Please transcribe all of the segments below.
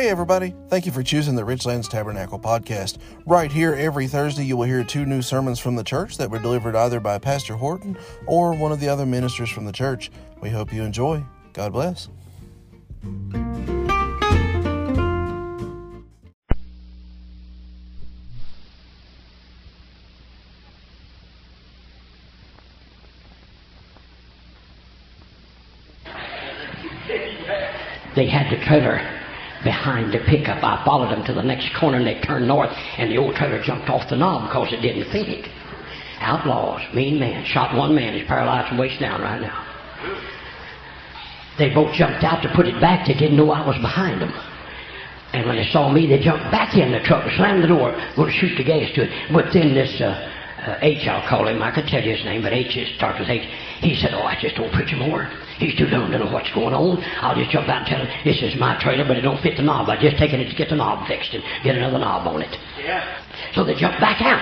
Hey, everybody. Thank you for choosing the Richlands Tabernacle podcast. Right here, every Thursday, you will hear two new sermons from the church that were delivered either by Pastor Horton or one of the other ministers from the church. We hope you enjoy. God bless. They had the trailer to pick up. I followed them to the next corner and they turned north and the old trailer jumped off the knob because it didn't fit it. Outlaws, mean man, shot one man, he's paralyzed from waist down right now. They both jumped out to put it back. They didn't know I was behind them. And when they saw me, they jumped back in the truck, slammed the door, going to shoot the gas to it. But then this uh, uh, H, I'll call him. I could tell you his name, but H is, starts with H. He said, "Oh, I just don't preach more. He's too dumb to know what's going on. I'll just jump out and tell him this is my trailer, but it don't fit the knob. I just taken it to get the knob fixed and get another knob on it." Yeah. So they jumped back out.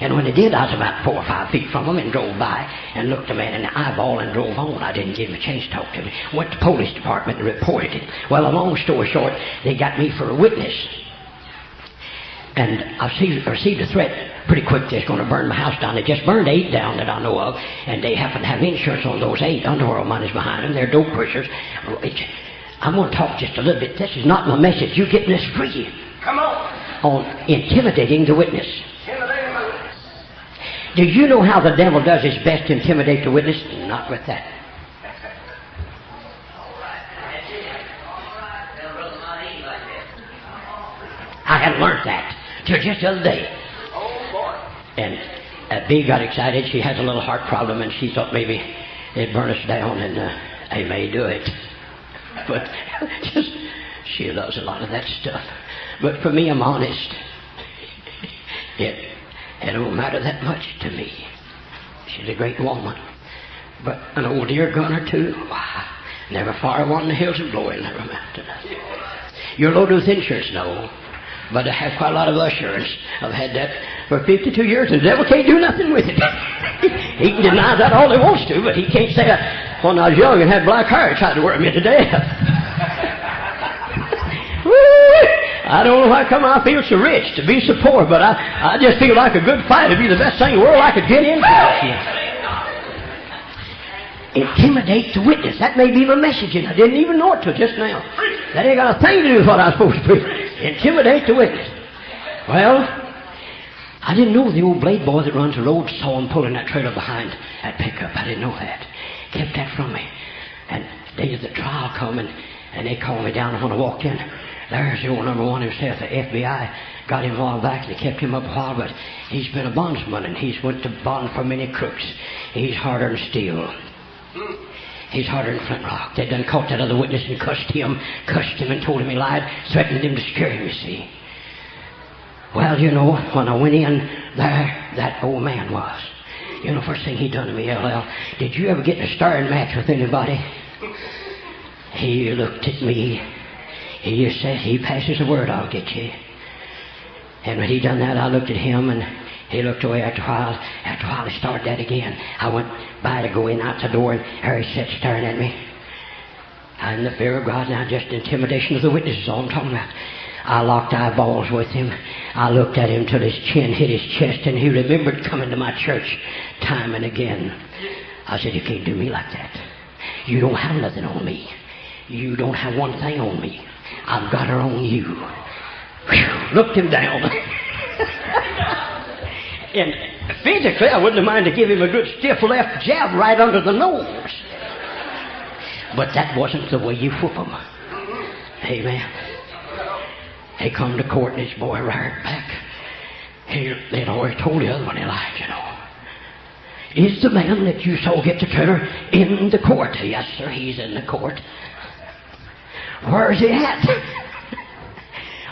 And when they did, I was about four or five feet from them and drove by and looked the man in the eyeball and drove on. I didn't give him a chance to talk to me. Went to the police department and reported it. Well, a long story short, they got me for a witness. And I received, received a threat pretty quick they're going to burn my house down. They just burned eight down that I know of, and they happen to have insurance on those eight. Underworld money's behind them. They're dope pushers. I'm going to talk just a little bit. This is not my message. You're getting this free Come on. on intimidating the witness. Intimidating my witness. Do you know how the devil does his best to intimidate the witness? Not with that. I hadn't learned that till just the other day. Oh, boy. And uh, B got excited. She has a little heart problem, and she thought maybe it'd burn us down, and uh, I may do it. But just she loves a lot of that stuff. But for me, I'm honest. It it don't matter that much to me. She's a great woman. But an old deer gun or two, why, never fire one in the hills of glory, never amount to nothing. You're loaded with insurance, no. But I have quite a lot of assurance. I've had that for 52 years, and the devil can't do nothing with it. he can deny that all he wants to, but he can't say, when I was young and had black hair, he tried to work me to death. I don't know how come I feel so rich to be so poor, but I, I just feel like a good fight would be the best thing in the world I could get into. Intimidate the witness. That may be my message, and I didn't even know it till just now. That ain't got a thing to do with what I was supposed to preach. Intimidate the witness. Well, I didn't know the old blade boy that runs the road saw him pulling that trailer behind that pickup. I didn't know that. Kept that from me. And day of the trial coming, and they called me down, when I walked in, there's the old number one himself, the FBI. Got him a while back, and they kept him up a while, but he's been a bondsman, and he's went to bond for many crooks. He's harder than steel. He's harder than flint rock. They done caught that other witness and cussed him, cussed him and told him he lied, threatened him to scare him, you see. Well, you know, when I went in, there that old man was. You know, first thing he done to me, LL, did you ever get in a starring match with anybody? He looked at me. He just said, he passes the word, I'll get you. And when he done that, I looked at him and he looked away after a while. After a while, he started that again. I went by to go in out the door, and Harry sat staring at me. And the fear of God now, just intimidation of the witnesses, all I'm talking about. I locked eyeballs with him. I looked at him till his chin hit his chest, and he remembered coming to my church time and again. I said, You can't do me like that. You don't have nothing on me. You don't have one thing on me. I've got her on you. Whew, looked him down. and physically, I wouldn't have minded to give him a good stiff left jab right under the nose. But that wasn't the way you whoop 'em. Amen. He come to court and his boy right back. He, they'd already told the other one he lied, you know. Is the man that you saw get the trailer in the court? Yes, sir, he's in the court. Where's he at?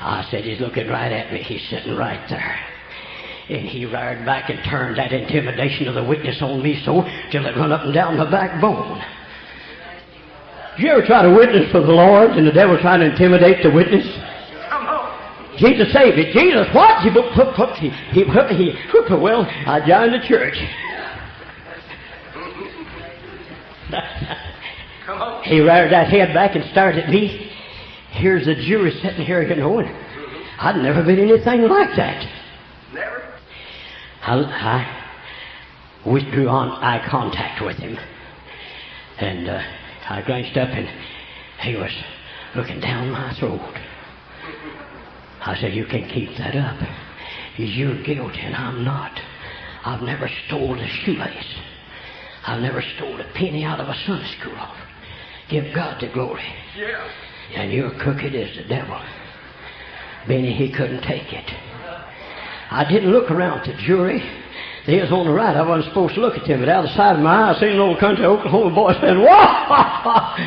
I said, he's looking right at me. He's sitting right there. And he reared back and turned that intimidation of the witness on me so till it run up and down my backbone. Did you ever try to witness for the Lord and the devil trying to intimidate the witness? Come on. Jesus saved me. Jesus, what? He, he, he, he, he, well, I joined the church. He reared that head back and stared at me. here's the jury sitting here, you know, and I'd never been anything like that. Never? I, I withdrew on eye contact with him. And uh, I glanced up and he was looking down my throat. I said, You can keep that up. You're guilty and I'm not. I've never stole a shoelace. I've never stole a penny out of a Sunday school offer. Give God the glory. Yeah. And you're crooked as the devil. Benny, he couldn't take it. I didn't look around at the jury. They was on the right. I wasn't supposed to look at them, but out of the side of my eye, I seen an old country Oklahoma boy saying, Whoa!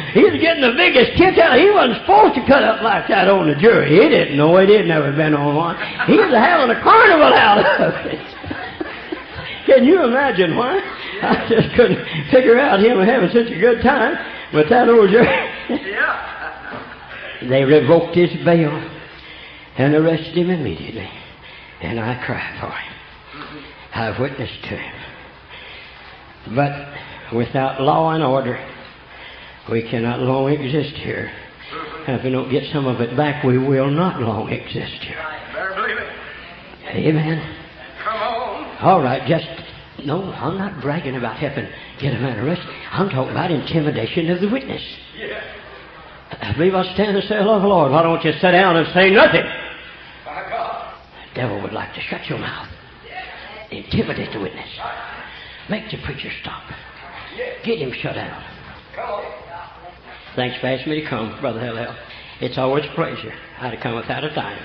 He's getting the biggest kick out. He wasn't supposed to cut up like that on the jury. He didn't know it. He'd never been on one. He was having a carnival out of it. Can you imagine why? I just couldn't figure out him having such a good time with that old jury. Yeah. They revoked his bail and arrested him immediately. And I cry for him. I've witnessed to him. But without law and order, we cannot long exist here. And if we don't get some of it back, we will not long exist here. Amen. Come on. All right, just no, I'm not bragging about helping get a man arrested. I'm talking about intimidation of the witness. Yeah. I believe I'll stand and say, Lord, Lord, why don't you sit down and say nothing? My God. The devil would like to shut your mouth, intimidate the witness, make the preacher stop, get him shut out. Thanks for asking me to come, Brother Hillel. It's always a pleasure. I'd have come without a dime.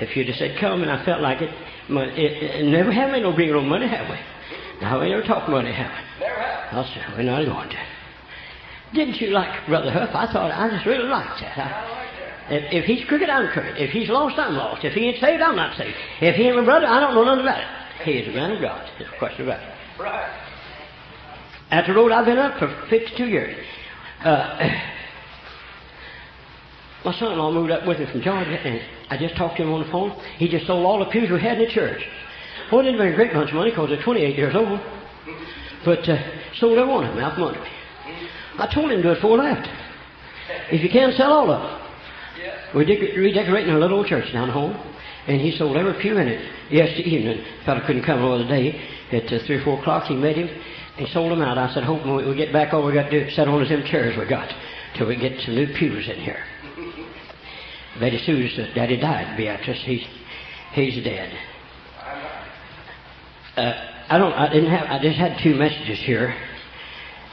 If you'd have said come and I felt like it, mon- it, it never have we no bring no money, have we? Now we never talk money, have we? Never have. I'll say we're not going to. Didn't you like Brother Huff? I thought I just really liked that. I, if, if he's crooked, I'm crooked. If he's lost, I'm lost. If he ain't saved, I'm not saved. If he ain't my brother, I don't know nothing about it. He is a man of God. There's no question about it. Right. At the road I've been up for 52 years. Uh, my son-in-law moved up with me from Georgia, and I just talked to him on the phone. He just sold all the pews we had in the church. Well, it didn't make a great bunch of money because they're 28 years old, but uh, sold every one of them out from under me. I told him to do it before I left. If you can, sell all of them. We're dec- redecorating a little old church down home, and he sold every pew in it yesterday evening. The fellow couldn't come the other day. At uh, 3 or 4 o'clock, he met him. He sold them out. I said, hope when we get back, all we got to do is sit on them chairs we got till we get some new pews in here. Betty Sue's uh, daddy died, Beatrice. He's, he's dead. Uh, I don't. I didn't have. I just had two messages here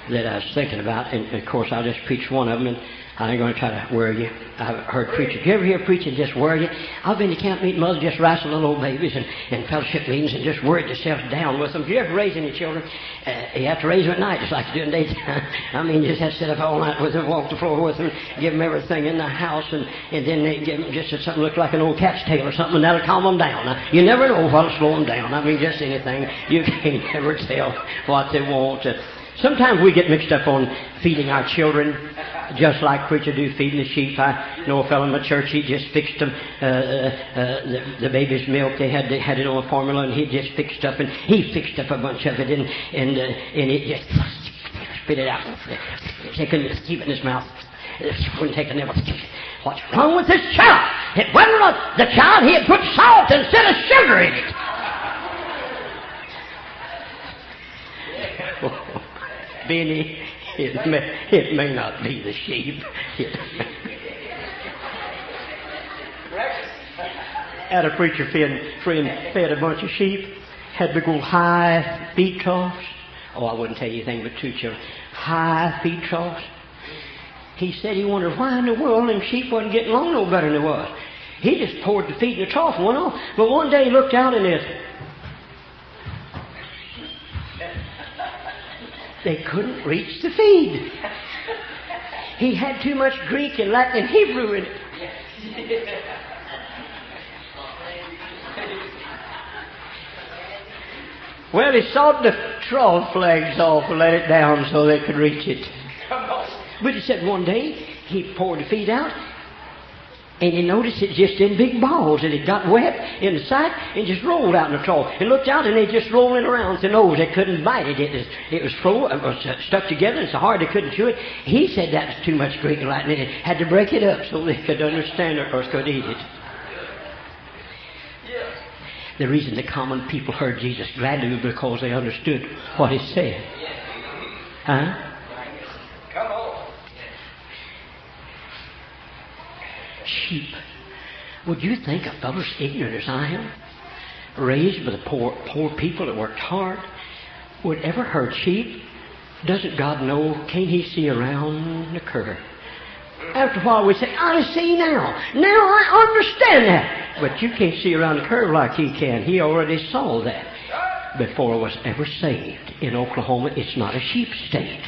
that I was thinking about, and of course I'll just preach one of them, and I ain't going to try to worry you. I've heard preachers. You ever hear preaching just worry you? I've been to camp meeting, mother just wrestle little old babies and, and fellowship meetings and just worried yourself down with them. Do you ever raise any children? Uh, you have to raise them at night just like you do in daytime. I mean, you just have to sit up all night with them, walk the floor with them, give them everything in the house, and, and then they give them just something look like an old cat's tail or something, and that'll calm them down. Now, you never know what'll slow them down. I mean, just anything. You can't never tell what they want. Sometimes we get mixed up on feeding our children, just like preacher do feeding the sheep. I know a fellow in my church. He just fixed them uh, uh, uh, the, the baby's milk. They had they had it on a formula, and he just fixed up and he fixed up a bunch of it, and and uh, and it just spit it out. They couldn't keep it in his mouth. Wouldn't take a nibble. What's wrong with this child? It wasn't the child. He had put salt instead of sugar in it. Benny, it may, it may not be the sheep. Had a preacher friend, friend fed a bunch of sheep, had big old high feed troughs. Oh, I wouldn't tell you anything but two children. High feed troughs. He said he wondered why in the world them sheep wasn't getting along no better than they was. He just poured the feed in the trough and went on. But one day he looked out and it they couldn't reach the feed. He had too much Greek and Latin and Hebrew in it. Well, he sawed the trough legs off and let it down so they could reach it. But he said one day he poured the feed out, And he noticed it just in big balls, and it got wet in the inside and just rolled out in the trough. And looked out, and they just rolling around the nose. They couldn't bite it. It was, it was, fro- it was stuck together, and so hard they couldn't chew it. He said that was too much Greek and Latin, they had to break it up so they could understand it or could eat it. The reason the common people heard Jesus gladly was because they understood what he said. Huh? Come on. Sheep. Would you think a fellow's ignorant as I am, raised by the poor, poor people that worked hard, would ever hurt sheep? Doesn't God know? Can't He see around the curve? After a while, we say, I see now. Now I understand that. But you can't see around the curve like He can. He already saw that before I was ever saved. In Oklahoma, it's not a sheep state.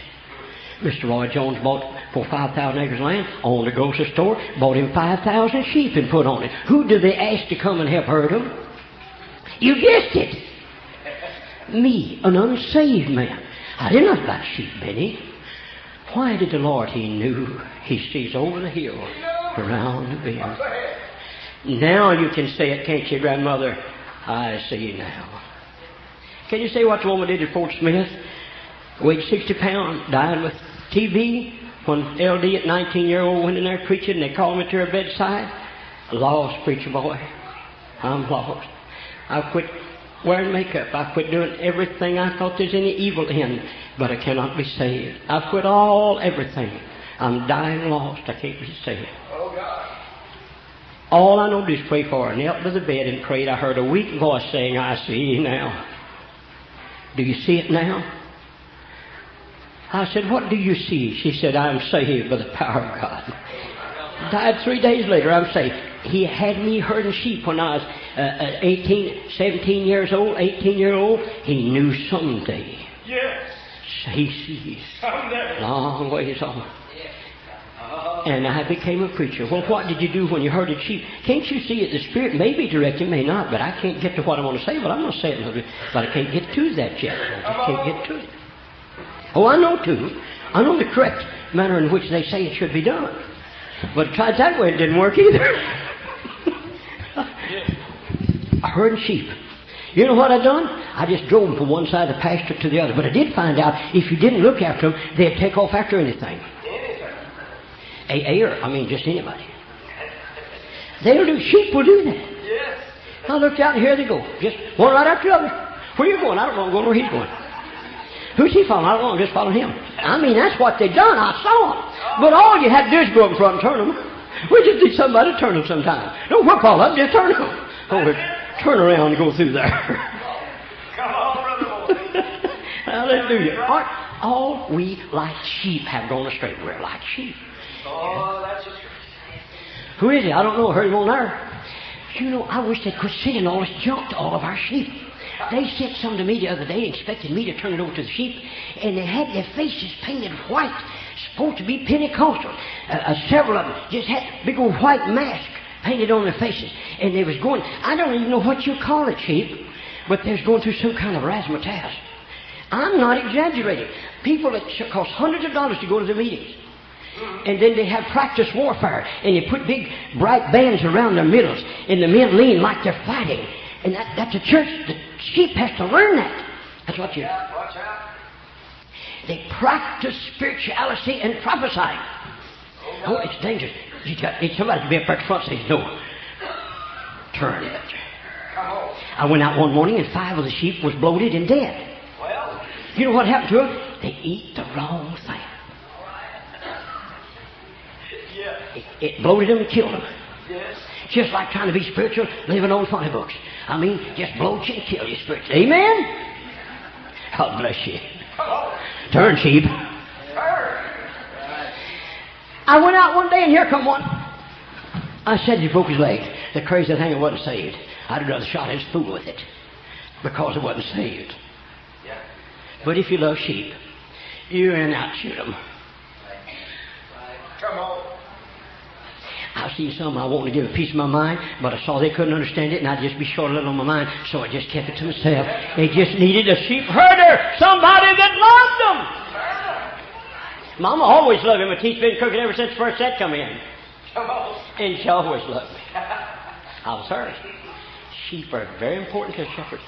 Mr. Roy Jones bought for 5,000 acres of land, owned a grocery store, bought him 5,000 sheep and put on it. Who did they ask to come and help herd them? You guessed it. Me, an unsaved man. I did not buy sheep, Benny. Why did the Lord, He knew He sees over the hill, around the bend. Now you can say it, can't you, grandmother? I see now. Can you say what the woman did at Fort Smith? Weighed 60 pounds, died with TB. When LD at 19 year old went in there preaching, they called me to her bedside. Lost, preacher boy. I'm lost. I quit wearing makeup. I quit doing everything I thought there's any evil in, but I cannot be saved. I quit all everything. I'm dying lost. I can't be saved. Oh, God. All I know do is pray for her. I Knelt by the bed and prayed. I heard a weak voice saying, I see you now. Do you see it now? I said, What do you see? She said, I'm saved by the power of God. Died three days later, I'm saved. He had me herding sheep when I was uh, uh, 18, 17 years old, 18 year old. He knew someday. Yes. He sees. Someday. Long ways off. And I became a preacher. Well, what did you do when you herded sheep? Can't you see it? The Spirit may be directing, may not, but I can't get to what I want to say, but I'm going to say it a little bit. But I can't get to that yet. I just can't get to it. Oh, I know too. I know the correct manner in which they say it should be done. But tried that way, it didn't work either. I herded sheep. You know what I done? I just drove them from one side of the pasture to the other. But I did find out if you didn't look after them, they'd take off after anything. A air, I mean, just anybody. They'll do, sheep will do that. Yes. I looked out and here they go. Just one right after the other. Where are you going? I don't know. I'm going where he's going. Who's he following? I don't know. Just following him. I mean, that's what they done. I saw them. But all you had to do is go up front and turn them. We just need somebody to turn them sometime. Don't whip all up, just turn them. Oh, turn around and go through there. Come on, brother. Hallelujah. Aren't all we like sheep have gone astray? We're like sheep. Oh, that's. Who is it? I don't know. I heard him on there. You know, I wish they'd quit sending all this junk to all of our sheep. They sent some to me the other day, expected me to turn it over to the sheep, and they had their faces painted white, supposed to be Pentecostal. Uh, uh, several of them just had big old white masks painted on their faces, and they was going. I don't even know what you call it, sheep, but they was going through some kind of razzmatazz. I'm not exaggerating. People that cost hundreds of dollars to go to the meetings. And then they have practice warfare, and they put big bright bands around their middles, and the men lean like they're fighting. And that, that's a church. The sheep has to learn that. That's what you. Watch out. They practice spirituality and prophesying. Oh, oh it's dangerous. You got somebody to be up at front saying, "No, turn it." Come on. I went out one morning, and five of the sheep was bloated and dead. Well, You know what happened to them? They eat the wrong thing. yeah. It, it bloated them and killed them. Yes. Just like trying to be spiritual, living on funny books. I mean, just bloat you and kill you spiritually. Amen? God bless you. Turn, sheep. I went out one day and here come one. I said he broke his leg. The crazy thing, it wasn't saved. I'd have rather shot his fool with it because it wasn't saved. But if you love sheep, you in out shoot them. Come on. I've seen some I wanted to give a piece of my mind, but I saw they couldn't understand it, and I'd just be short a little on my mind, so I just kept it to myself. They just needed a sheep herder, somebody that loved them. Mama always loved him. A tea's been cooking ever since first set come in. And she always loved me. I was hers. Sheep are very important to a shepherd.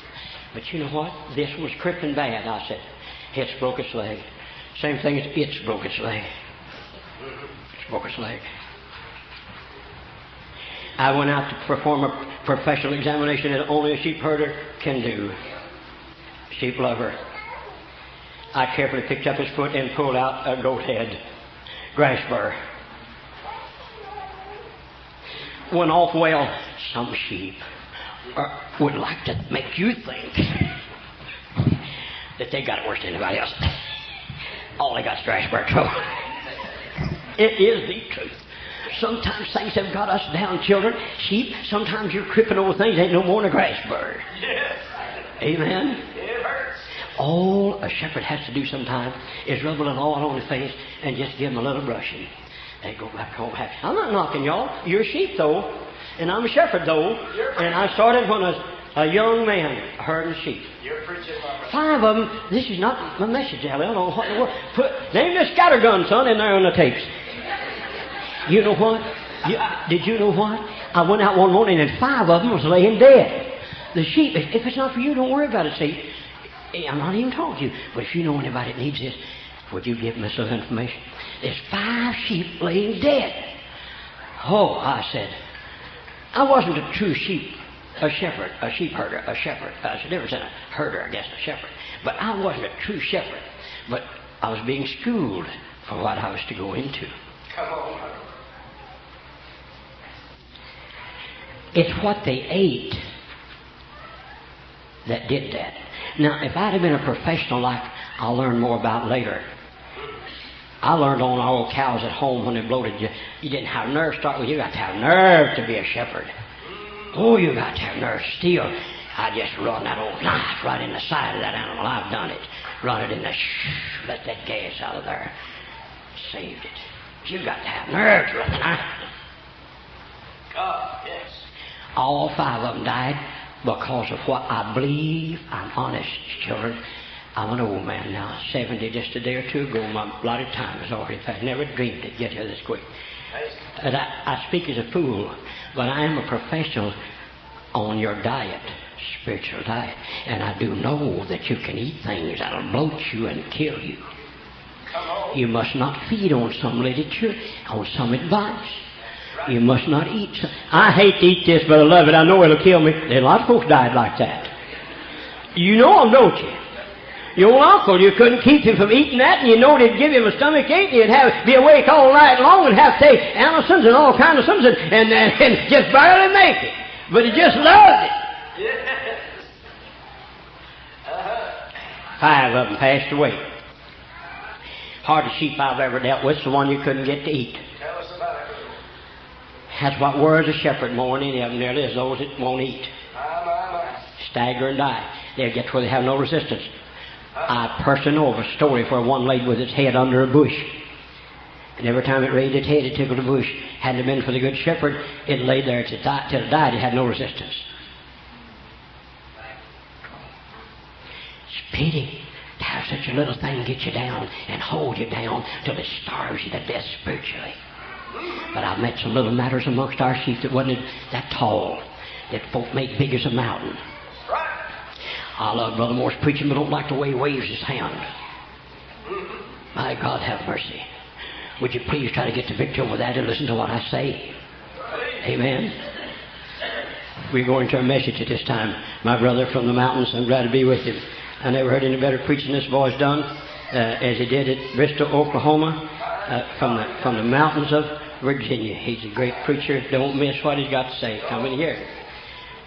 But you know what? This was crippling bad. I said, it's broke its leg. Same thing as it's broke its leg. It's broke its leg. I went out to perform a professional examination that only a sheep herder can do. Sheep lover. I carefully picked up his foot and pulled out a goat head, grass burr. Went off well. Some sheep uh, would like to make you think that they got it worse than anybody else. All they got is grass burr. It is the truth. Sometimes things have got us down, children. Sheep, sometimes you're cripping over things ain't no more than a grass burr. Yes. Amen. It hurts. All a shepherd has to do sometimes is rub a little oil on his face and just give him a little brushing. And go back home happy. I'm not knocking y'all. You're sheep though. And I'm a shepherd though. And I started when I was a young man herding sheep. You're preaching, Mama. Five of them. This is not my message, Al. I don't know what in the world. Put name the scattergun, son, in there on the tapes. You know what? You, did you know what? I went out one morning and five of them was laying dead. The sheep. If, if it's not for you, don't worry about it. See, I'm not even talking to you. But if you know anybody that needs this, would you give them little information? There's five sheep laying dead. Oh, I said, I wasn't a true sheep, a shepherd, a sheep herder, a shepherd. Uh, There's a difference a herder, I guess, a shepherd. But I wasn't a true shepherd. But I was being schooled for what I was to go into. Come on, Mama. It's what they ate that did that. Now, if I'd have been a professional like I'll learn more about later, I learned on old cows at home when they bloated you, you didn't have nerve to start with. You got to have nerve to be a shepherd. Oh, you got to have nerve still. I just run that old knife right in the side of that animal. I've done it. Run it in the shh, let that gas out of there. Saved it. You got to have nerve to run the knife. God, yes. All five of them died because of what I believe. I'm honest, children. I'm an old man now, 70 just a day or two ago. My lot of time has already passed. Never dreamed it'd get here this quick. And I, I speak as a fool, but I am a professional on your diet, spiritual diet. And I do know that you can eat things that'll bloat you and kill you. You must not feed on some literature, on some advice. You must not eat. I hate to eat this, but I love it. I know it'll kill me. A lot of folks died like that. You know them, don't you? Your uncle, you couldn't keep him from eating that, and you know it'd give him a stomach ache, and he'd have be awake all night long and have to take Allison's and all kinds of something, and, and, and just barely make it. But he just loved it. Five of them passed away. Hardest sheep I've ever dealt with the one you couldn't get to eat. That's what worries a shepherd more than any of them nearly is those that won't eat. Stagger and die. They'll get to where they have no resistance. I personally know of a story where one laid with its head under a bush. And every time it raised its head, it tickled the bush. Hadn't it been for the good shepherd, it laid there till it died. It had no resistance. It's pity to have such a little thing get you down and hold you down till it starves you to death spiritually. But I've met some little matters amongst our sheep that wasn't that tall, that folk make big as a mountain. I love Brother Moore's preaching, but don't like the way he waves his hand. My God, have mercy. Would you please try to get to victory over that and listen to what I say? Amen. We're going to our message at this time. My brother from the mountains, I'm glad to be with him. I never heard any better preaching this boy's done uh, as he did at Bristow, Oklahoma, uh, from the from the mountains of Virginia. He's a great preacher. Don't miss what he's got to say. Come in here.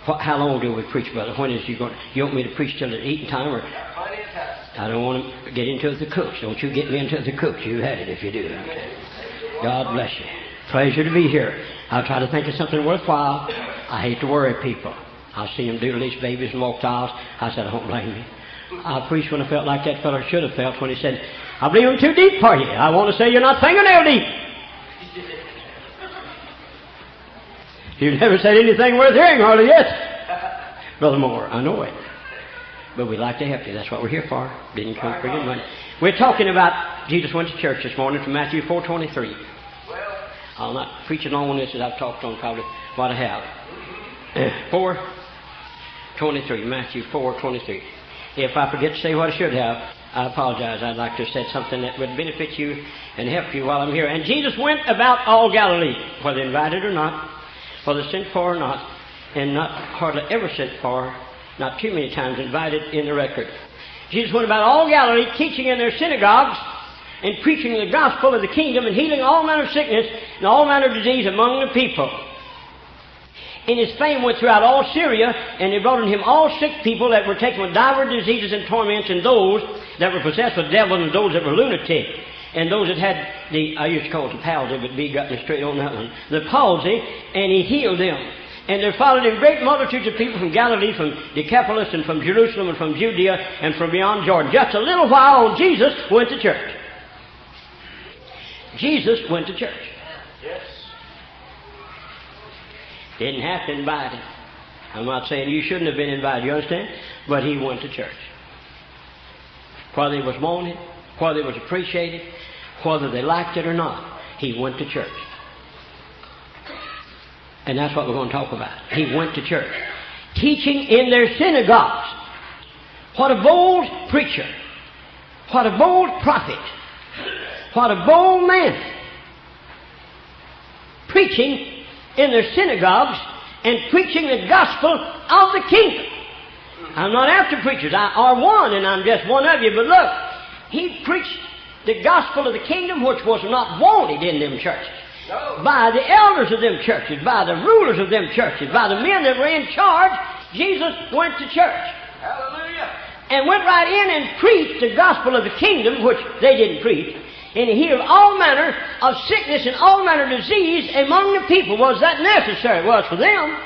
What, how long do we preach, brother? When is you going? You want me to preach till it's eating time, or. I don't want to get into the cooks. Don't you get me into the cooks. You had it if you do. God bless you. Pleasure to be here. I'll try to think of something worthwhile. I hate to worry people. I see them do these babies and walk aisles. I said, I don't blame you. I preached when I felt like that fellow should have felt when he said, I believe I'm too deep for you. I want to say you're not fingernail deep. You've never said anything worth hearing hardly yet. Brother Moore, I know it. But we'd like to help you. That's what we're here for. Didn't come for your money. We're talking about Jesus went to church this morning from Matthew 4.23. Well, I'll not preach along on this as I've talked on probably what I have. 4.23, Matthew 4.23. If I forget to say what I should have, I apologize. I'd like to have said something that would benefit you and help you while I'm here. And Jesus went about all Galilee, whether invited or not, whether sent for or not, and not hardly ever sent for, not too many times invited in the record. Jesus went about all Galilee, teaching in their synagogues and preaching the gospel of the kingdom and healing all manner of sickness and all manner of disease among the people. And his fame went throughout all Syria, and they brought unto him all sick people that were taken with divers diseases and torments, and those that were possessed with devils, and those that were lunatic, and those that had the, I used to call it the palsy, but B got me straight on that one, the palsy, and he healed them. And there followed him great multitudes of people from Galilee, from Decapolis, and from Jerusalem, and from Judea, and from beyond Jordan. Just a little while, Jesus went to church. Jesus went to church. Yes. Didn't have to invite him. I'm not saying you shouldn't have been invited, you understand? But he went to church. Whether he was wanted, whether it was appreciated, whether they liked it or not, he went to church. And that's what we're going to talk about. He went to church. Teaching in their synagogues. What a bold preacher. What a bold prophet. What a bold man. Preaching in their synagogues and preaching the gospel of the kingdom. I'm not after preachers. I are one, and I'm just one of you. But look, he preached the gospel of the kingdom, which was not wanted in them churches. No. By the elders of them churches, by the rulers of them churches, by the men that were in charge, Jesus went to church Hallelujah. and went right in and preached the gospel of the kingdom, which they didn't preach, and he healed all manner of sickness and all manner of disease among the people. Was that necessary? It was for them.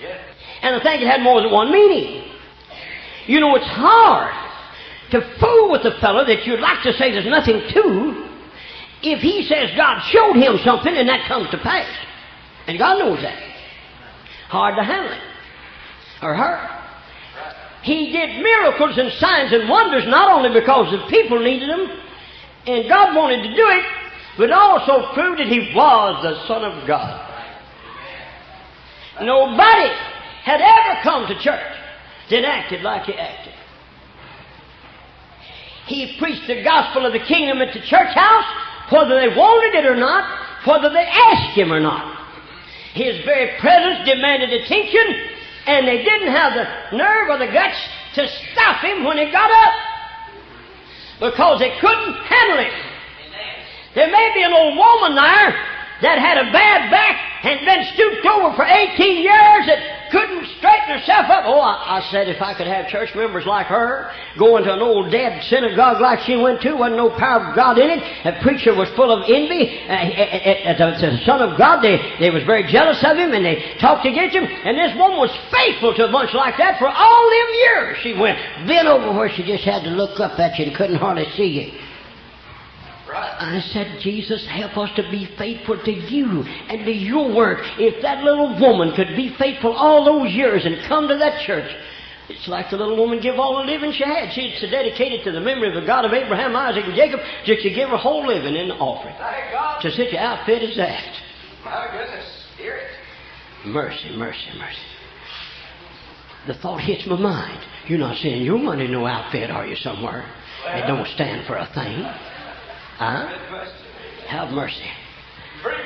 Yes. And I think it had more than one meaning. You know, it's hard to fool with a fellow that you'd like to say there's nothing to if he says God showed him something and that comes to pass. And God knows that. Hard to handle it. Or her. He did miracles and signs and wonders not only because the people needed them and God wanted to do it, but also proved that he was the Son of God. Nobody had ever come to church that acted like he acted. He preached the gospel of the kingdom at the church house, whether they wanted it or not, whether they asked him or not. His very presence demanded attention, and they didn't have the nerve or the guts to stop him when he got up because they couldn't handle it. There may be an old woman there that had a bad back and been stooped over for 18 years that couldn't straighten herself up. Oh, I, I said if I could have church members like her going to an old dead synagogue like she went to, wasn't no power of God in it. The preacher was full of envy. Uh, uh, uh, the, the Son of God, they, they was very jealous of him and they talked against him. And this woman was faithful to a bunch like that for all them years. She went bent over where she just had to look up at you and couldn't hardly see you. I said, Jesus, help us to be faithful to you and to your work. If that little woman could be faithful all those years and come to that church, it's like the little woman give all the living she had. She's so dedicated to the memory of the God of Abraham, Isaac, and Jacob, she give her whole living in the offering. Thank God. To such an outfit as that. My goodness. Hear it. Mercy, mercy, mercy. The thought hits my mind. You're not saying your money in no outfit, are you, somewhere? It don't stand for a thing. Huh? Have mercy.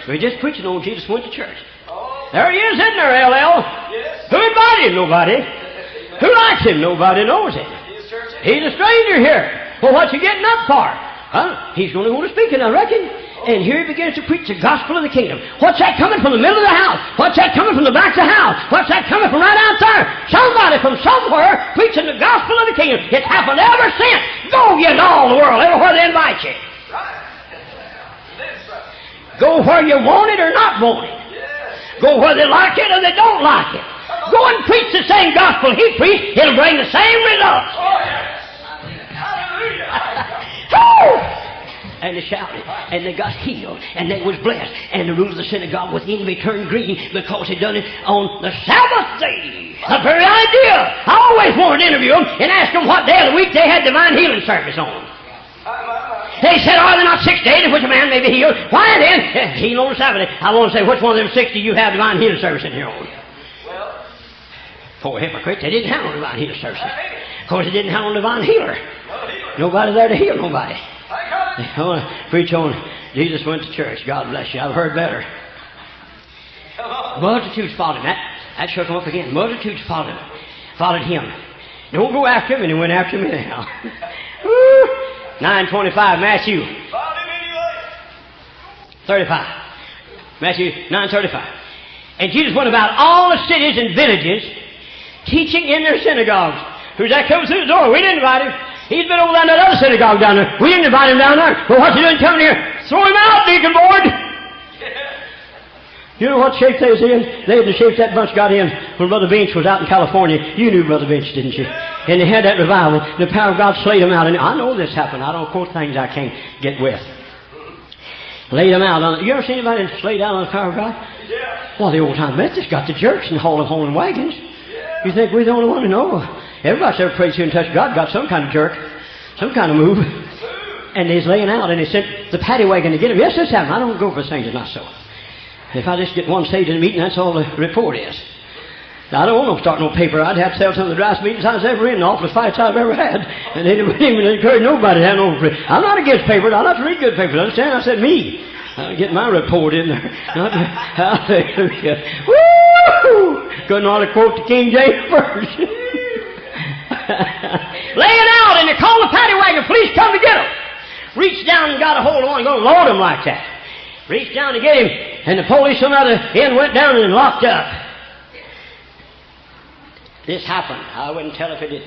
We're just preaching on Jesus went to church. Oh, There he is, isn't there, LL? yes. Who invited him? Nobody. Who likes him? Nobody knows him. He's a stranger here. Well, what's he getting up for? Huh? He's going to go to speaking, I reckon. And here he begins to preach the gospel of the kingdom. What's that coming from the middle of the house? What's that coming from the back of the house? What's that coming from right out there? Somebody from somewhere preaching the gospel of the kingdom. It's happened ever since. Go into all the world, everywhere they invite you. Right. That's right. Go where you want it or not want it. Go where they like it or they don't like it. Go and preach the same gospel he preached. It'll bring the same results. Oh, yes. Hallelujah. Woo! And they shouted, and they got healed, and they was blessed. And the ruler of the synagogue with envy turned green because he done it on the Sabbath day. The very idea. I always wanted to interview them and ask them what day of the week they had divine healing service on. They said, Are there not six days in which a man may be healed? Why then? Heal on Sabbath. I want to say, which one of them six do you have divine healing service in here on? Well, Poor hypocrites, they didn't have no divine healing service. Of course, they didn't have no divine healer. Nobody there to heal nobody. I want to preach on Jesus went to church. God bless you. I've heard better. Multitudes followed him. That, that shook him up again. Multitudes followed him. Followed him. Don't go after him, and he went after him anyhow. Woo! 925, Matthew Found him anyway. 35. Matthew 935. And Jesus went about all the cities and villages, teaching in their synagogues. Who's that coming through the door? We didn't invite him. He's been over there in that other synagogue down there. We didn't invite him down there. Well, what's he doing coming here? Throw him out, deacon board. You know what shape they was in? They had the shape that bunch got in when Brother Bench was out in California. You knew Brother Bench, didn't you? And they had that revival. The power of God slayed them out. And I know this happened. I don't quote things I can't get with. Laid them out. On, you ever seen anybody slayed out on the power of God? Yeah. Well, the old time Methodists got the jerks and hauling hauling wagons. You think we're the only one to know? Everybody's ever prayed to and touched God got some kind of jerk, some kind of move. And he's laying out, and he sent the paddy wagon to get him. Yes, this happened. I don't go for things that's not so. If I just get one stage in the meeting, that's all the report is. I don't want to start no paper. I'd have to tell some of the driest meetings I was ever in, the awfulest fights I've ever had. And they didn't even encourage nobody to have no. I'm not against papers. I like to read good papers. Understand? I said me. I'll get my report in there. Hallelujah. Woo! Couldn't ought to quote the King James Version. Laying out, and they called the paddy wagon. Police come to get him. Reached down and got a hold of one, going to load him like that. Reached down to get him, and the police from the other end went down and locked up. This happened. I wouldn't tell if it did.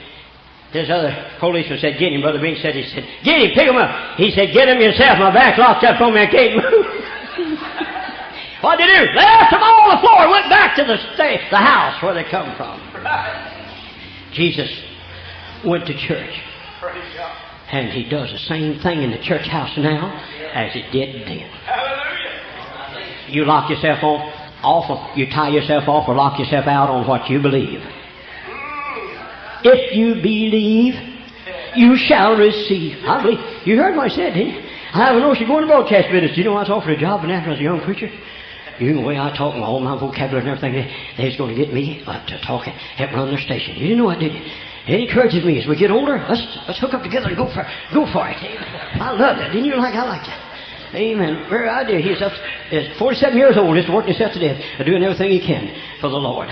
This other policeman said, Get him. Brother Bing said, He said, Get him, pick him up. He said, Get him yourself. My back's locked up on me. I can't move. What'd they do? They left them all on the floor and went back to the, sta- the house where they come from. Jesus went to church. And he does the same thing in the church house now as he did then. Hallelujah. You lock yourself off, off of, you tie yourself off or lock yourself out on what you believe. If you believe, you shall receive. I believe. You heard what I said, didn't you? I have a notion going to broadcast business. You know I was offered a job in that as a young preacher? You know the way I talk and all my vocabulary and everything, they, was going to get me uh, to talk and help run their station. You didn't know that, did you? It encourages me as we get older. Let's let's hook up together and go for go for it. I love that. Didn't you like I like that? Amen. Very idea. He's up, is 47 years old, just working himself to death, doing everything he can for the Lord.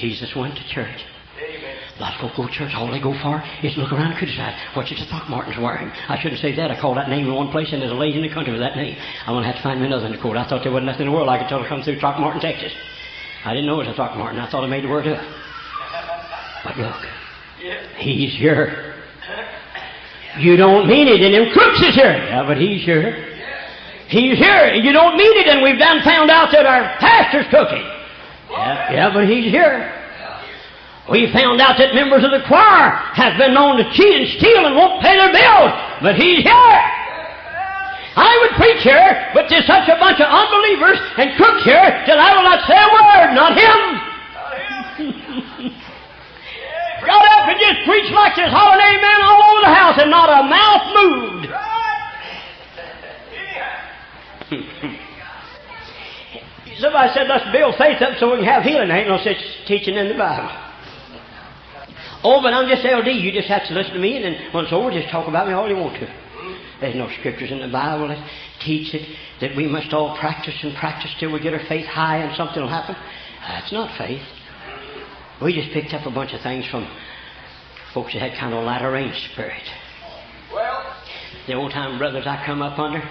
Jesus went to church. Amen. A lot of folk go to church, all they go for is look around and criticize. What's it to Throckmorton's wearing? I shouldn't say that. I called that name in one place, and there's a lady in the country with that name. I'm going to have to find me another one to quote. I thought there wasn't nothing in the world I could tell to come through Throckmorton, Texas. I didn't know it was a Throckmorton. I thought I made the word up. But look, he's here. You don't mean it, and them crooks is here. Yeah, but he's here. He's here. You don't mean it, and we've done found out that our pastor's cooking. Yeah, yeah, but he's here. We found out that members of the choir have been known to cheat and steal and won't pay their bills, but he's here. I would preach here, but there's such a bunch of unbelievers and crooks here that I will not say a word, not him. Got up and just preached like this, hollering amen all over the house, and not a mouth moved. Somebody said, let's build faith up so we can have healing. There ain't no such teaching in the Bible. Oh, but I'm just LD. You just have to listen to me, and then once over, just talk about me all you want to. There's no scriptures in the Bible that teach it that we must all practice and practice till we get our faith high and something will happen. That's not faith. We just picked up a bunch of things from folks that had kind of a latter rain spirit. Well, The old time brothers I come up under,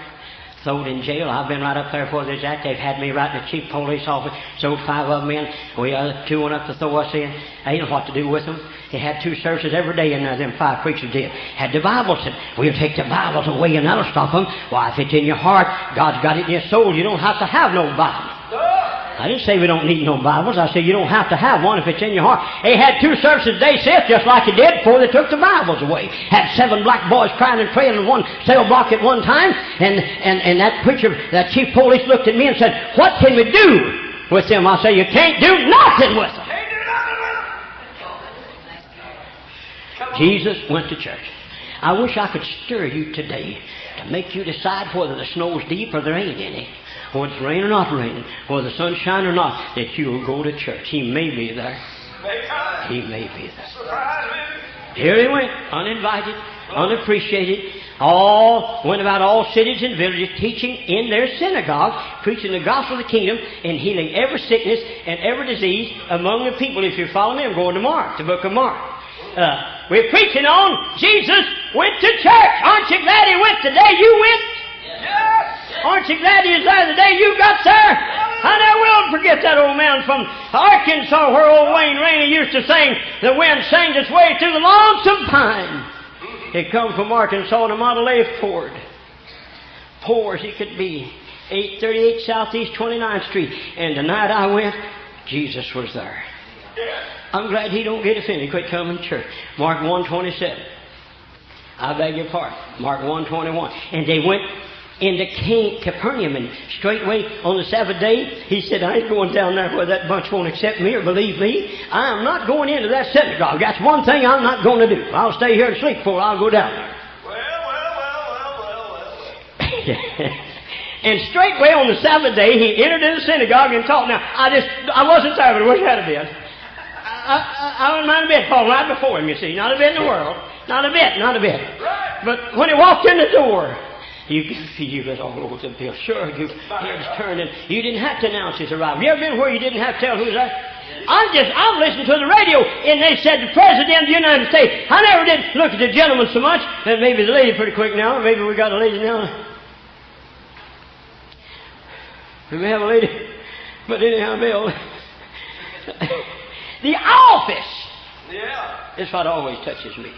thrown in jail. I've been right up there for this act. They've had me right in the chief police office. Sold five of them in. We uh, two went up to throw us in. I didn't know what to do with them. They had two services every day, and them five preachers did. Had the Bibles. And we'll take the Bibles away, and that'll stop them. Why, if it's in your heart, God's got it in your soul. You don't have to have no Bible. I didn't say we don't need no Bibles. I said you don't have to have one if it's in your heart. They had two services day set just like it did before they took the Bibles away. Had seven black boys crying and praying in one cell block at one time. And, and, and that preacher, that chief police looked at me and said, what can we do with them? I said, you can't do nothing with them. can't do nothing with them. Jesus went to church. I wish I could stir you today to make you decide whether the snow's deep or there ain't any, whether it's rain or not raining, whether the sun's shining or not, that you'll go to church. He may be there. He may be there. Here he went, uninvited, unappreciated. All went about all cities and villages, teaching in their synagogues, preaching the gospel of the kingdom, and healing every sickness and every disease among the people. If you follow me, I'm going to Mark, the book of Mark. Uh, we're preaching on Jesus went to church. Aren't you glad he went today? you went? Aren't you glad he was there the day you got there? I never will forget that old man from Arkansas where old Wayne Rainey used to sing, The wind sang its way through the lonesome pine. He come from Arkansas in a Model A Ford. Poor as he could be. 838 Southeast 29th Street. And the night I went, Jesus was there. I'm glad he don't get offended. Quit coming to church. Mark 127. I beg your pardon. Mark 121. And they went into Ca- Capernaum and straightway on the Sabbath day, he said, I ain't going down there where that bunch won't accept me or believe me. I am not going into that synagogue. That's one thing I'm not going to do. I'll stay here and sleep before I'll go down there. Well, well, well, well, well, well, well. and straightway on the Sabbath day, he entered into the synagogue and taught. Now, I just, I wasn't there, but I wish I had been. I, I, I wouldn't mind a bit falling right before him, you see. Not a bit in the world. Not a bit, not a bit. Right. But when he walked in the door, you could feel it all over the place. Sure, you heads turned and you didn't have to announce his arrival. You ever been where you didn't have to tell who's there? I just, I've listened to the radio and they said the President of the United States. I never did look at the gentleman so much, and maybe the lady pretty quick now. Maybe we got a lady now. We may have a lady, but anyhow, Bill. the office Yeah. is what always touches me.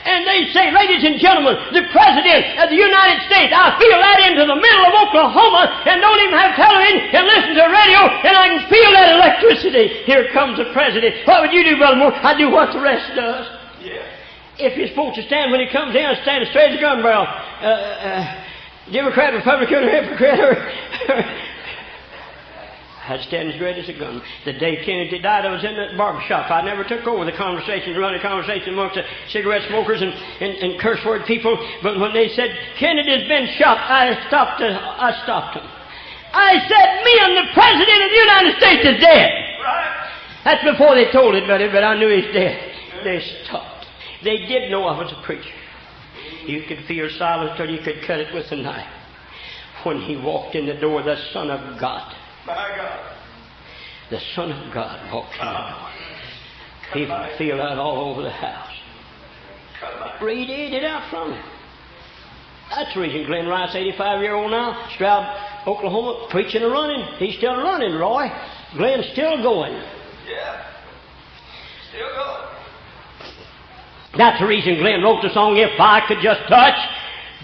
And they say, ladies and gentlemen, the President of the United States, I feel that into the middle of Oklahoma and don't even have television and listen to radio and I can feel that electricity. Here comes the President. What would you do, Brother Moore? I do what the rest does. Yes. If you're supposed to stand when he comes in, stand as straight as a gun barrel. Uh, uh, Democrat, Republican, or hypocrite, or, I'd stand as straight as a gun. The day Kennedy died, I was in that barber shop. I never took over the conversation, running a conversation amongst the cigarette smokers and, and, and curse word people. But when they said Kennedy's been shot, I stopped. Uh, I stopped them. I said, "Me and the President of the United States is dead." Right. That's before they told it, but I knew he's dead. They stopped. They did know I was a preacher. You could feel silence till you could cut it with a knife. When he walked in the door, the Son of God, My God. the Son of God walked in the door. Can feel that all over the house. Radiated out from him. That's the reason Glenn Rice, 85 year old now, Stroud, Oklahoma, preaching and running. He's still running, Roy. Glenn's still going. Yeah. Still going. That's the reason Glenn wrote the song, If I Could Just Touch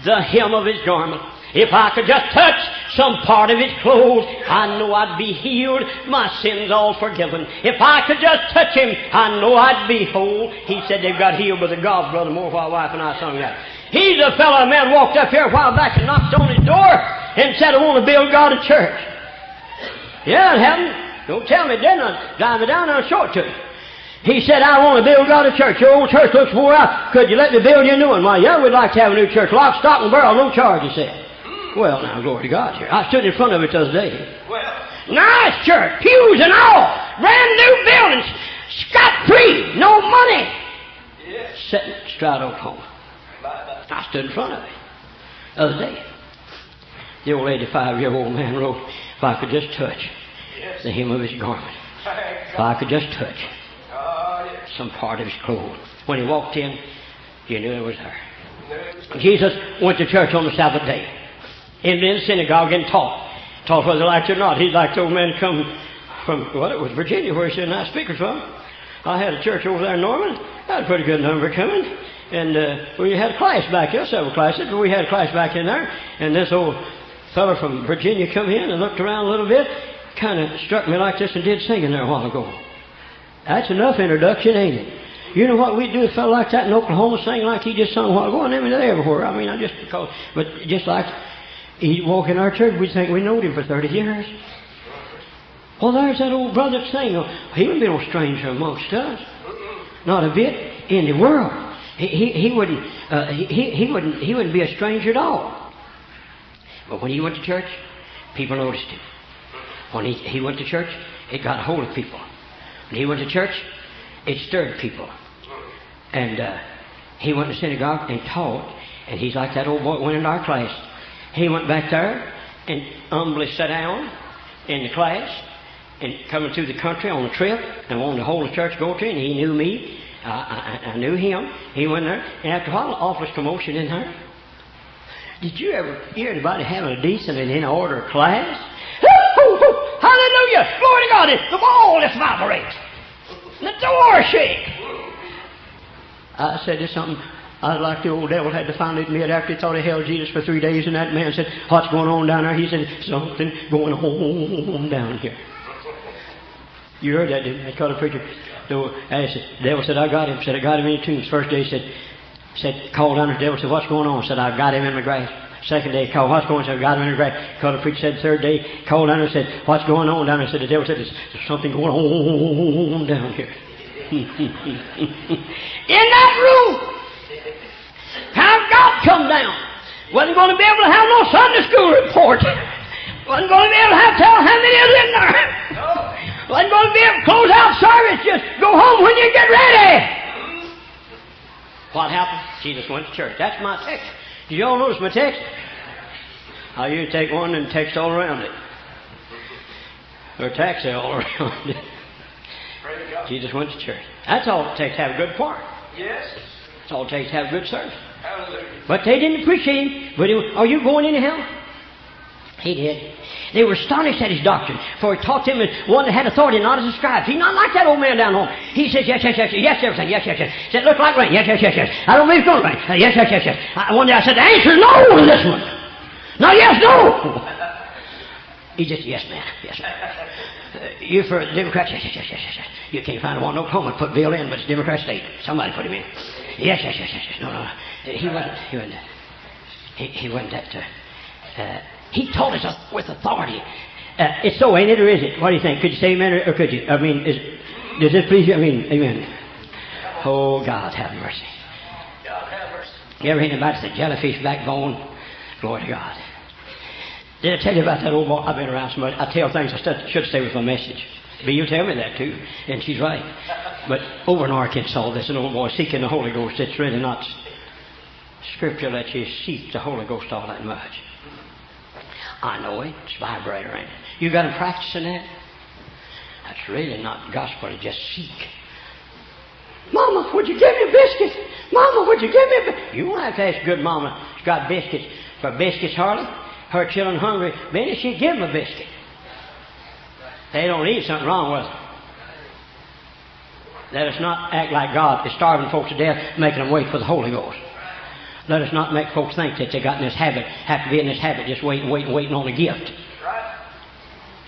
the Hem of His Garment. If I could just touch some part of His clothes, I know I'd be healed, my sins all forgiven. If I could just touch Him, I know I'd be whole. He said they've got healed by the God, Brother Moore, while wife and I sung that. He's a fellow, a man walked up here a while back and knocked on his door and said, I want to build God a church. Yeah, it happened. Don't tell me didn't. I'll drive it down and I'll show it to you. He said, I want to build God a church. Your old church looks wore out. Could you let me build you a new one? Why, yeah, we'd like to have a new church. Lock, stock, and barrel, no charge, he said. Well, now, glory to God here. I stood in front of it the other day. Well. Nice church, pews and all. Brand new buildings. Scot free, no money. Yes. Sitting Oklahoma. My, my. I stood in front of it the other day. The old 85 year old man wrote, If I could just touch Yes. the hem of his garment, if I could just touch Oh, yes. some part of his clothes. When he walked in, you knew it was there. No. Jesus went to church on the Sabbath day. In the synagogue and taught. Taught whether liked it or not. He's like the old man come from, well, it was Virginia where he said, nice speakers from. I had a church over there in Norman. Had a pretty good number coming. And uh, we had a class back there, several classes, but we had a class back in there. And this old fellow from Virginia come in and looked around a little bit, kind of struck me like this and did sing in there a while ago. That's enough introduction, ain't it? You know what we'd do if a fellow like that in Oklahoma sing like he just sung a while ago? I mean, everywhere. I mean, I just because, but just like he'd walk in our church, we'd think we knowed him for 30 years. Well, there's that old brother saying, he wouldn't be no stranger amongst us. Not a bit in the world. he, he, he wouldn't uh, he, he wouldn't he wouldn't be a stranger at all. But when he went to church, people noticed him. When he, he went to church, it got hold of people. When he went to church, it stirred people. And uh, he went to synagogue and taught, and he's like that old boy went into our class. He went back there and humbly sat down in the class and coming through the country on a trip and wanted the whole church go to, and he knew me. I, I, I knew him. He went there, and after a while, office commotion in there. Did you ever hear anybody having a decent and in order class? Hallelujah! Glory to God! The wall is vibrates. The door shake. I said there's something. I was like the old devil had to finally admit after he thought he held Jesus for three days, and that man said, "What's going on down there?" He said, "Something going on down here." You heard that, didn't you? I called a preacher. So I said, the devil said, "I got him." Said, "I got him in the tombs." First day, he said, said, called down the devil. Said, "What's going on?" Said, "I got him in the grave." Second day, called, "What's going on?" Said, "I got him in the grave." Called the preacher. Said, third day, called down said, "What's going on down there?" Said, the devil said, "There's, there's something going on down here." in that room. How God come down. Wasn't going to be able to have no Sunday school report. Wasn't going to be able to have to tell how many is in there. Wasn't going to be able to close out service. Just go home when you get ready. What happened? Jesus went to church. That's my text. Did you all notice my text? How you take one and text all around it. Or taxi all around it. Jesus went to church. That's all it takes to have a good part. Yes. That's all it takes to have a good service. Hallelujah. But they didn't appreciate him. But he, are you going into hell? He did. They were astonished at his doctrine, for he taught them as one that had authority, not as a scribe. He's not like that old man down home. He says, yes, yes, yes, yes, everything, yes, yes, yes. Said, look like rain, yes, yes, yes, yes. I don't believe it's going to rain. Uh, yes, yes, yes, yes. I, one day I said, the answer is no to this one. No, yes, no. He just, yes, man, yes, man. Uh, you for Democrats? Yes, yes, yes, yes, yes. You can't find one in Oklahoma to put Bill in, but it's Democrat state. Somebody put him in. Yes, yes, yes, yes, yes. No, no, no. He wasn't. He wasn't. He, he wasn't that. Uh, uh, he told us with authority. Uh, it's so, ain't it, or is it? What do you think? Could you say amen, or, or could you? I mean, is, does this please you? I mean, amen. Oh, God, have mercy. God have mercy. You ever hear about the jellyfish backbone? Glory to God. Did I tell you about that old boy? I've been around so much. I tell things I should stay with my message. But you tell me that too, and she's right. But over in Arkansas, there's an old boy seeking the Holy Ghost. It's really not scripture that you seek the Holy Ghost all that much. I know it. It's vibrator, ain't it? You got him practicing that? That's really not gospel to just seek. Mama, would you give me a biscuit? Mama, would you give me a biscuit? You won't have to ask good mama. She's got biscuits. For biscuits, Harley, her children hungry. Benny, she'd give them a biscuit. They don't eat something wrong with them. Let us not act like God is starving folks to death, making them wait for the Holy Ghost. Let us not make folks think that they got in this habit, have to be in this habit, just waiting, waiting, waiting on a gift.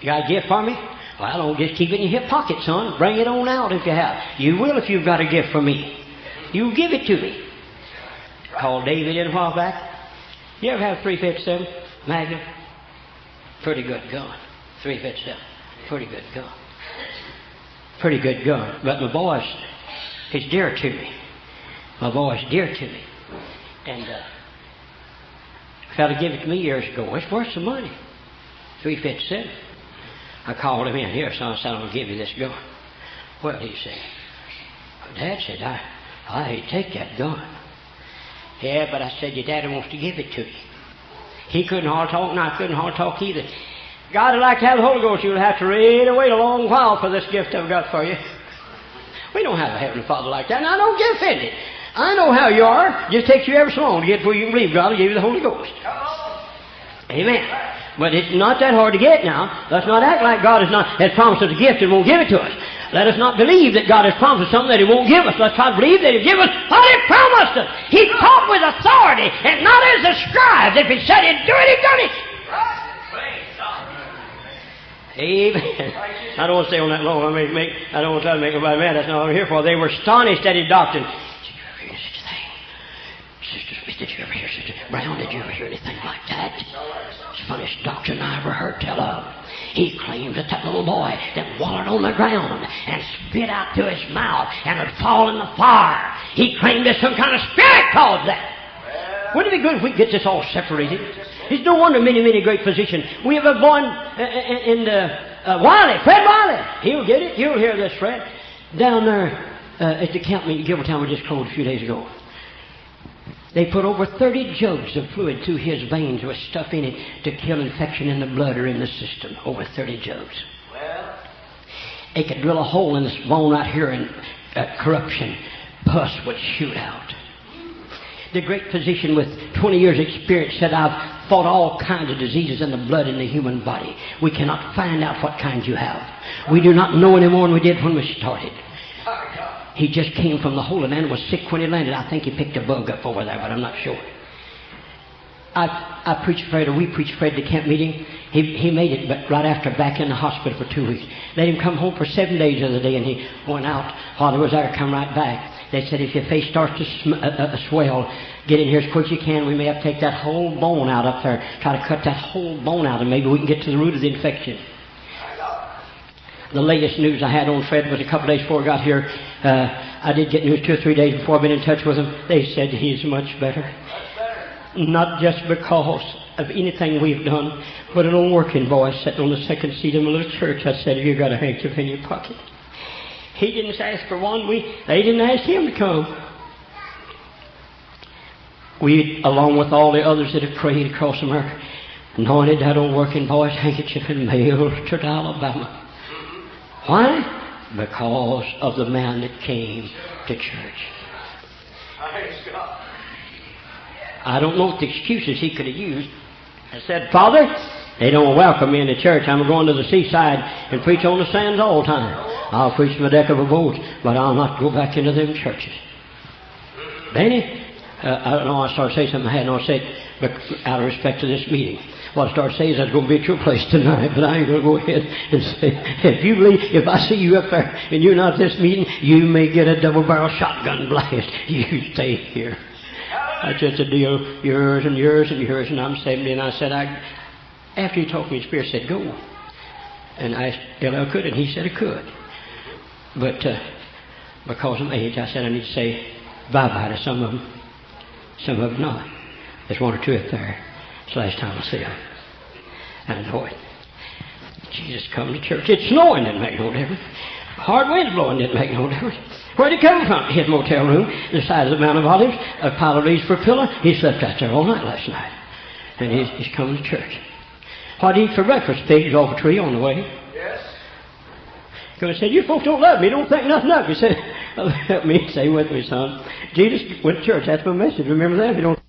You got a gift for me? Well, don't just keep it in your hip pocket, son. Bring it on out if you have. You will if you've got a gift for me. You give it to me. Called David in a while back. You ever have a 357 Magnum? Pretty good gun. 357. Pretty good gun. Pretty good gun. But my boy's, he's dear to me. My boy's dear to me. And uh, a fellow gave it to me years ago. It's worth some money. 357. I called him in here, son. I said, I'm to give you this gun. Well, he said, Dad said, I, I hate take that gun. Yeah, but I said, your daddy wants to give it to you. He couldn't hardly talk, and I couldn't hardly talk either. God would like to have the Holy Ghost. You'll have to wait a long while for this gift I've got for you. We don't have a Heavenly Father like that, and I don't get offended. I know how you are. It just takes you ever so long to get where you can believe God will give you the Holy Ghost. Amen. But it's not that hard to get now. Let's not act like God has not has promised us a gift and won't give it to us. Let us not believe that God has promised us something that He won't give us. Let's try to believe that He'll give us what He promised us. He taught with authority and not as the scribes. If He said it, do it, He done it. Amen. I don't want to stay on that long. I, make, make, I don't want to make nobody mad. That's not what I'm here for. They were astonished at his doctrine. Did you ever hear such a thing? Sister Smith, did you ever hear such a... Brown, did you ever hear anything like that? It's the funniest doctrine I ever heard tell of. He claimed that that little boy that wallowed on the ground and spit out through his mouth and would fall in the fire. He claimed that some kind of spirit caused that. Wouldn't it be good if we get this all separated? It's no wonder many, many great physicians. We have a boy in, in uh, uh, Wiley, Fred Wiley. He'll get it. You'll hear this, Fred. Down there uh, at the camp meeting, Gilbertown, we just closed a few days ago. They put over 30 jugs of fluid through his veins with stuff in it to kill infection in the blood or in the system. Over 30 jugs. Well, They could drill a hole in this bone right here and uh, corruption. Pus would shoot out. The great physician with 20 years' experience said, I've fought all kinds of diseases in the blood in the human body. We cannot find out what kind you have. We do not know any more than we did when we started. He just came from the Holy Land and was sick when he landed. I think he picked a bug up over there, but I'm not sure. I, I preached Fred, or we preached Fred the camp meeting. He, he made it, but right after back in the hospital for two weeks. Let him come home for seven days the other day, and he went out. Father was there, come right back. They said, if your face starts to sm- uh, uh, swell, get in here as quick as you can. We may have to take that whole bone out up there, try to cut that whole bone out, and maybe we can get to the root of the infection. The latest news I had on Fred was a couple days before I got here. Uh, I did get news two or three days before I've been in touch with him. They said he's much better. Not just because of anything we've done, but an old working boy sitting on the second seat of my little church. I said, Have you got a handkerchief in your pocket? He didn't ask for one. We, they didn't ask him to come. We, along with all the others that have prayed across America, anointed that old working boy's handkerchief and mailed it to Alabama. Why? Because of the man that came to church. I don't know what the excuses he could have used. I said, Father, they don't welcome me in the church. I'm going to the seaside and preach on the sands all the time. I'll preach the deck of a boat, but I'll not go back into them churches. Benny, uh, I don't know, I started saying something I had no say, but out of respect to this meeting. What I started saying is I was going to be at your place tonight, but I ain't going to go ahead and say, if you leave, if I see you up there and you're not at this meeting, you may get a double barrel shotgun blast. You stay here. That's just a deal, yours and yours and yours, and I'm 70, and I said, I, after he talked to me, Spirit said, go. And I asked L.L. could, and he said it could. But uh, because of age, I said I need to say bye-bye to some of them. Some of them not. There's one or two up there. It's the last time I see them. I know it. Jesus come to church. It's snowing didn't make no difference. Hard wind blowing didn't make no difference. Where'd he come from? His motel room, the side of the Mount of Olives, a pile of leaves for a pillow. He slept out there all night last night. And he's, he's coming to church. What did he eat for breakfast? Pigs off a tree on the way. Yes. Because he said, You folks don't love me, don't think nothing of me. He said, Help me, say with me, son. Jesus went to church. That's my message. Remember that? If you don't